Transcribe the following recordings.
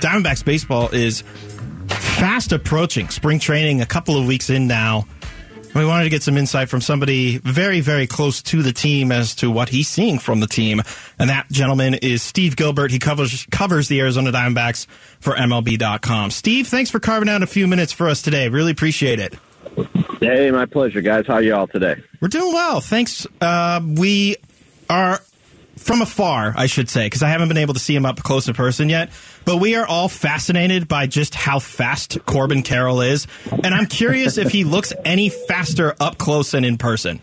Diamondbacks baseball is fast approaching spring training, a couple of weeks in now. We wanted to get some insight from somebody very, very close to the team as to what he's seeing from the team. And that gentleman is Steve Gilbert. He covers covers the Arizona Diamondbacks for MLB.com. Steve, thanks for carving out a few minutes for us today. Really appreciate it. Hey, my pleasure, guys. How y'all today? We're doing well. Thanks. Uh, we are from afar, I should say, because I haven't been able to see him up close in person yet. But we are all fascinated by just how fast Corbin Carroll is, and I'm curious if he looks any faster up close and in person.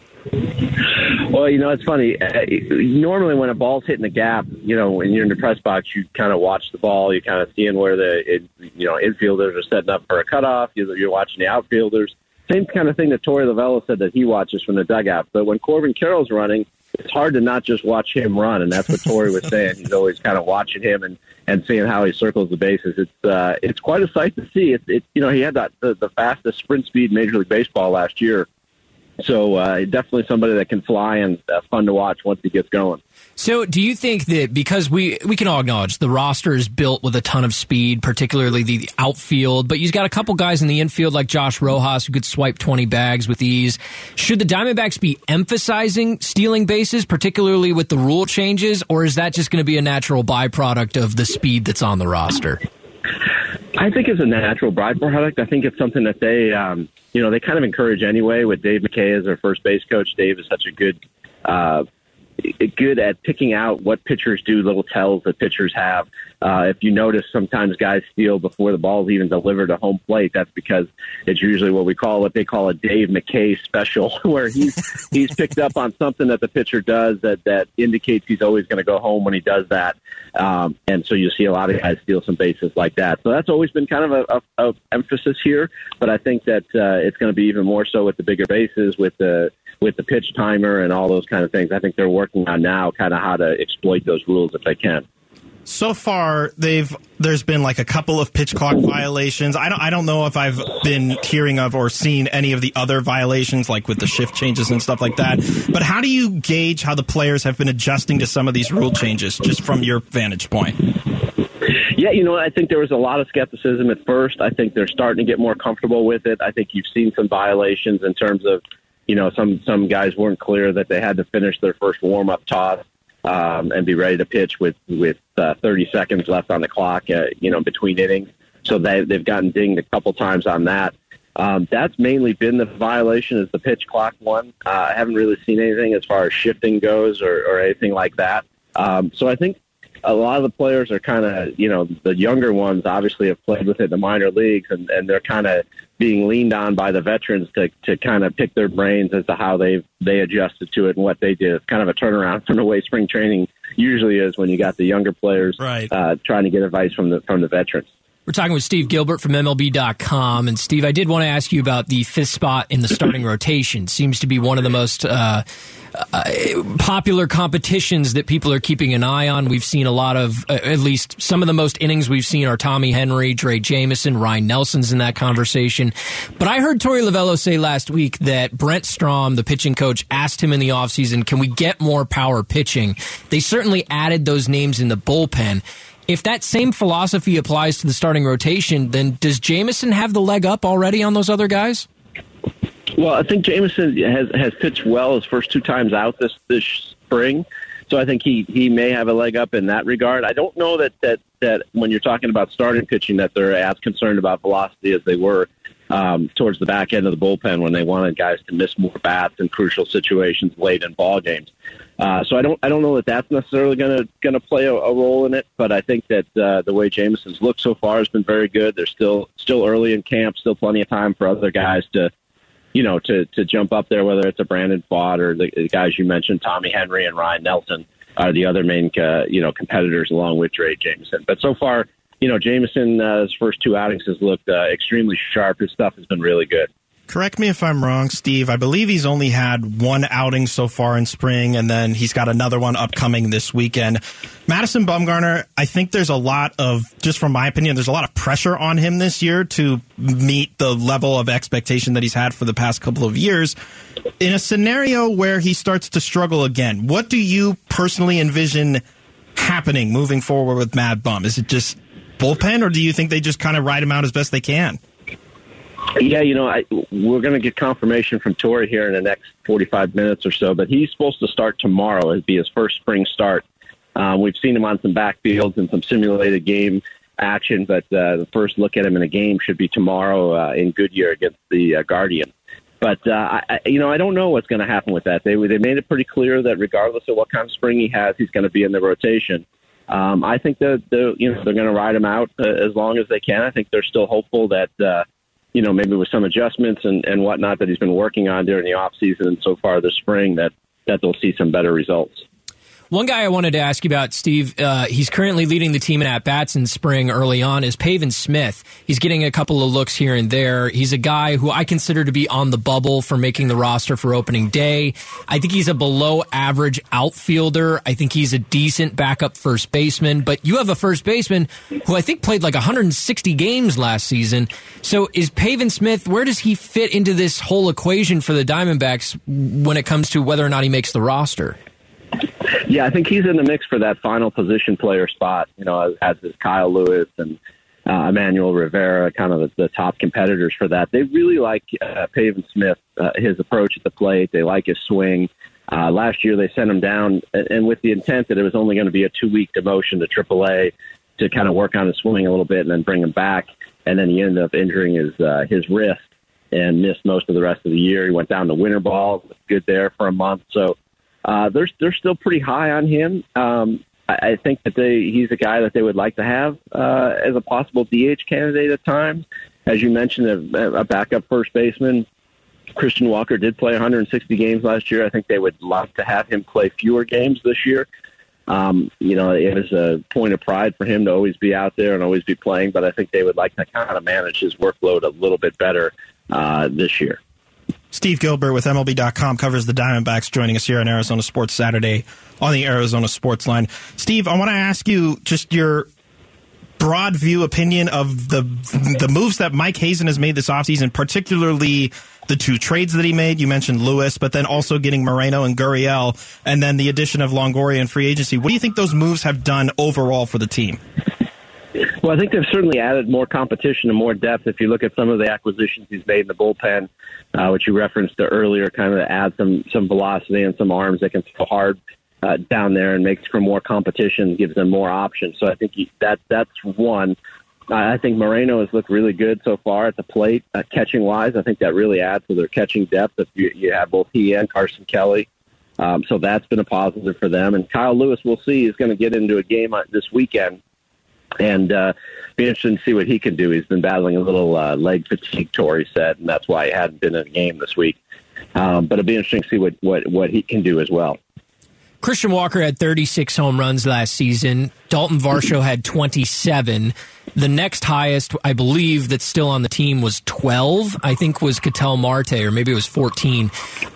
Well, you know, it's funny. Uh, normally, when a ball's hitting the gap, you know, when you're in the press box, you kind of watch the ball. You're kind of seeing where the, you know, infielders are setting up for a cutoff. You're watching the outfielders. Same kind of thing that Torey Lovullo said that he watches from the dugout. But when Corbin Carroll's running, it's hard to not just watch him run, and that's what Torey was saying. He's always kind of watching him and and seeing how he circles the bases. It's uh, it's quite a sight to see. It's it, you know he had that the, the fastest sprint speed in Major League Baseball last year, so uh, definitely somebody that can fly and uh, fun to watch once he gets going. So, do you think that because we we can all acknowledge the roster is built with a ton of speed, particularly the outfield, but you've got a couple guys in the infield like Josh Rojas who could swipe twenty bags with ease. Should the Diamondbacks be emphasizing stealing bases, particularly with the rule changes, or is that just going to be a natural byproduct of the speed that's on the roster? I think it's a natural byproduct. I think it's something that they, um, you know, they kind of encourage anyway. With Dave McKay as their first base coach, Dave is such a good uh, good at picking out what pitchers do, little tells that pitchers have. Uh, if you notice, sometimes guys steal before the ball's even delivered to home plate. That's because it's usually what we call what they call a Dave McKay special, where he's he's picked up on something that the pitcher does that that indicates he's always going to go home when he does that. Um, and so you see a lot of guys steal some bases like that. So that's always been kind of a, a, a emphasis here. But I think that uh, it's going to be even more so with the bigger bases, with the with the pitch timer and all those kind of things. I think they're working on now kind of how to exploit those rules if they can. So far, they've there's been like a couple of pitch clock violations. I don't I don't know if I've been hearing of or seen any of the other violations, like with the shift changes and stuff like that. But how do you gauge how the players have been adjusting to some of these rule changes, just from your vantage point? Yeah, you know, I think there was a lot of skepticism at first. I think they're starting to get more comfortable with it. I think you've seen some violations in terms of you know, some some guys weren't clear that they had to finish their first warm up toss um, and be ready to pitch with with uh, 30 seconds left on the clock. Uh, you know, between innings, so they they've gotten dinged a couple times on that. Um, that's mainly been the violation is the pitch clock one. Uh, I haven't really seen anything as far as shifting goes or, or anything like that. Um, so I think a lot of the players are kind of, you know, the younger ones obviously have played with it in the minor leagues, and, and they're kind of being leaned on by the veterans to to kind of pick their brains as to how they they adjusted to it and what they did. It's kind of a turnaround from the way spring training usually is when you got the younger players right. uh, trying to get advice from the from the veterans. We're talking with Steve Gilbert from MLB.com. And Steve, I did want to ask you about the fifth spot in the starting rotation. Seems to be one of the most uh, uh, popular competitions that people are keeping an eye on. We've seen a lot of, uh, at least some of the most innings we've seen are Tommy Henry, Drey Jameson, Ryne Nelson's in that conversation. But I heard Torey Lovullo say last week that Brent Strom, the pitching coach, asked him in the offseason, can we get more power pitching? They certainly added those names in the bullpen if that same philosophy applies to the starting rotation, then does Jameson have the leg up already on those other guys? Well, I think Jameson has has pitched well his first two times out this this spring, so I think he he may have a leg up in that regard. I don't know that that that when you're talking about starting pitching that they're as concerned about velocity as they were um, towards the back end of the bullpen when they wanted guys to miss more bats in crucial situations late in ball games. Uh, so I don't I don't know that that's necessarily going to going to play a, a, role in it, but I think that uh, the way Jameson's looked so far has been very good. They're still still early in camp, still plenty of time for other guys to, you know, to to jump up there. Whether it's a Brandon Pfaadt or the, the guys you mentioned, Tommy Henry and Ryne Nelson are the other main uh, you know competitors along with Drey Jameson. But so far, you know, Jameson uh, his first two outings has looked uh, extremely sharp. His stuff has been really good. Correct me if I'm wrong, Steve. I believe he's only had one outing so far in spring, and then he's got another one upcoming this weekend. Madison Bumgarner, I think there's a lot of, just from my opinion, there's a lot of pressure on him this year to meet the level of expectation that he's had for the past couple of years. In a scenario where he starts to struggle again, what do you personally envision happening moving forward with Mad Bum? Is it just bullpen, or do you think they just kind of ride him out as best they can? Yeah, you know, I, we're going to get confirmation from Torey here in the next 45 minutes or so, but he's supposed to start tomorrow. It'd be his first spring start. Um, we've seen him on some backfields and some simulated game action, but uh, the first look at him in a game should be tomorrow uh, in Goodyear against the uh, Guardian. But uh, I, you know, I don't know what's going to happen with that. They they made it pretty clear that regardless of what kind of spring he has, he's going to be in the rotation. Um, I think that the you know they're going to ride him out uh, as long as they can. I think they're still hopeful that uh, you know maybe with some adjustments and and whatnot that he's been working on during the off season and so far this spring that that they'll see some better results. One guy I wanted to ask you about, Steve, uh, he's currently leading the team in at bats in spring early on, is Pavin Smith. He's getting a couple of looks here and there. He's a guy who I consider to be on the bubble for making the roster for opening day. I think he's a below average outfielder. I think he's a decent backup first baseman, but you have a first baseman who I think played like 160 games last season. So is Pavin Smith, where does he fit into this whole equation for the Diamondbacks when it comes to whether or not he makes the roster? Yeah, I think he's in the mix for that final position player spot. You know, as, as is Kyle Lewis and uh, Emmanuel Rivera, kind of the, the top competitors for that. They really like uh, Pavin Smith, uh, his approach at the plate. They like his swing. Uh, last year, they sent him down, and, and with the intent that it was only going to be a two-week demotion to AAA to kind of work on his swing a little bit and then bring him back. And then he ended up injuring his uh, his wrist and missed most of the rest of the year. He went down to winter ball, good there for a month. So uh, they're they're still pretty high on him. Um, I, I think that they he's a guy that they would like to have uh, as a possible DH candidate at times. As you mentioned, a, a backup first baseman. Christian Walker did play 160 games last year. I think they would love to have him play fewer games this year. Um, you know, it was a point of pride for him to always be out there and always be playing, but I think they would like to kind of manage his workload a little bit better uh, this year. Steve Gilbert with MLB.com covers the Diamondbacks joining us here on Arizona Sports Saturday on the Arizona Sports Line. Steve, I want to ask you just your broad view opinion of the the moves that Mike Hazen has made this offseason, particularly the two trades that he made. You mentioned Lewis, but then also getting Moreno and Gurriel, and then the addition of Longoria in free agency. What do you think those moves have done overall for the team? Well, I think they've certainly added more competition and more depth. If you look at some of the acquisitions he's made in the bullpen, uh, which you referenced earlier, kind of add some some velocity and some arms that can throw hard uh, down there and makes for more competition, gives them more options. So I think he, that that's one. I think Moreno has looked really good so far at the plate, uh, catching wise. I think that really adds to their catching depth. If you, you have both he and Carson Kelly, um, so that's been a positive for them. And Kyle Lewis, we'll see, is going to get into a game uh, this weekend and uh, be interested to see what he can do. He's been battling a little uh, leg fatigue, Torey said, and that's why he hadn't been in a game this week. Um, but it'll be interesting to see what, what, what he can do as well. Christian Walker had 36 home runs last season. Dalton Varsho had 27. The next highest, I believe, that's still on the team was 12. I think was Ketel Marte, or maybe it was 14.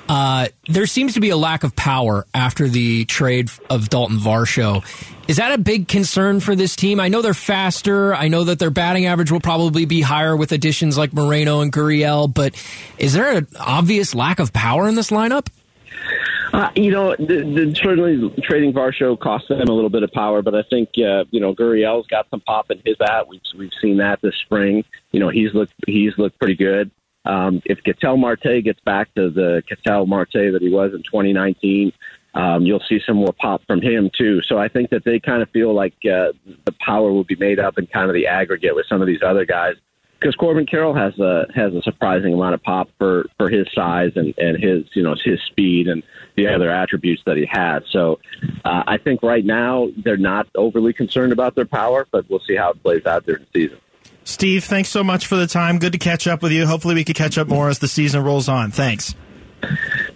Uh, there seems to be a lack of power after the trade of Dalton Varsho. Is that a big concern for this team? I know they're faster. I know that their batting average will probably be higher with additions like Moreno and Gurriel, but is there an obvious lack of power in this lineup? Uh, you know, the, the, certainly trading Varsho cost them a little bit of power, but I think uh, you know Gurriel's got some pop in his bat. We've we've seen that this spring. You know, he's looked he's looked pretty good. Um, if Ketel Marte gets back to the Ketel Marte that he was in 2019, um, you'll see some more pop from him too. So I think that they kind of feel like uh, the power will be made up in kind of the aggregate with some of these other guys because Corbin Carroll has a has a surprising amount of pop for for his size and and his you know his speed and the other attributes that he has. So uh, I think right now they're not overly concerned about their power, but we'll see how it plays out during the season. Steve, thanks so much for the time. Good to catch up with you. Hopefully, we can catch up more as the season rolls on. Thanks.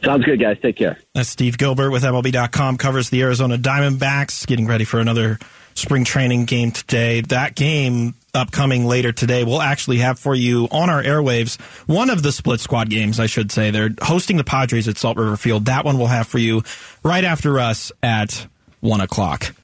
Sounds good, guys. Take care. That's Steve Gilbert with MLB.com, covers the Arizona Diamondbacks, getting ready for another spring training game today. That game upcoming later today, we'll actually have for you on our airwaves one of the split squad games, I should say. They're hosting the Padres at Salt River Field. That one we'll have for you right after us at 1 o'clock.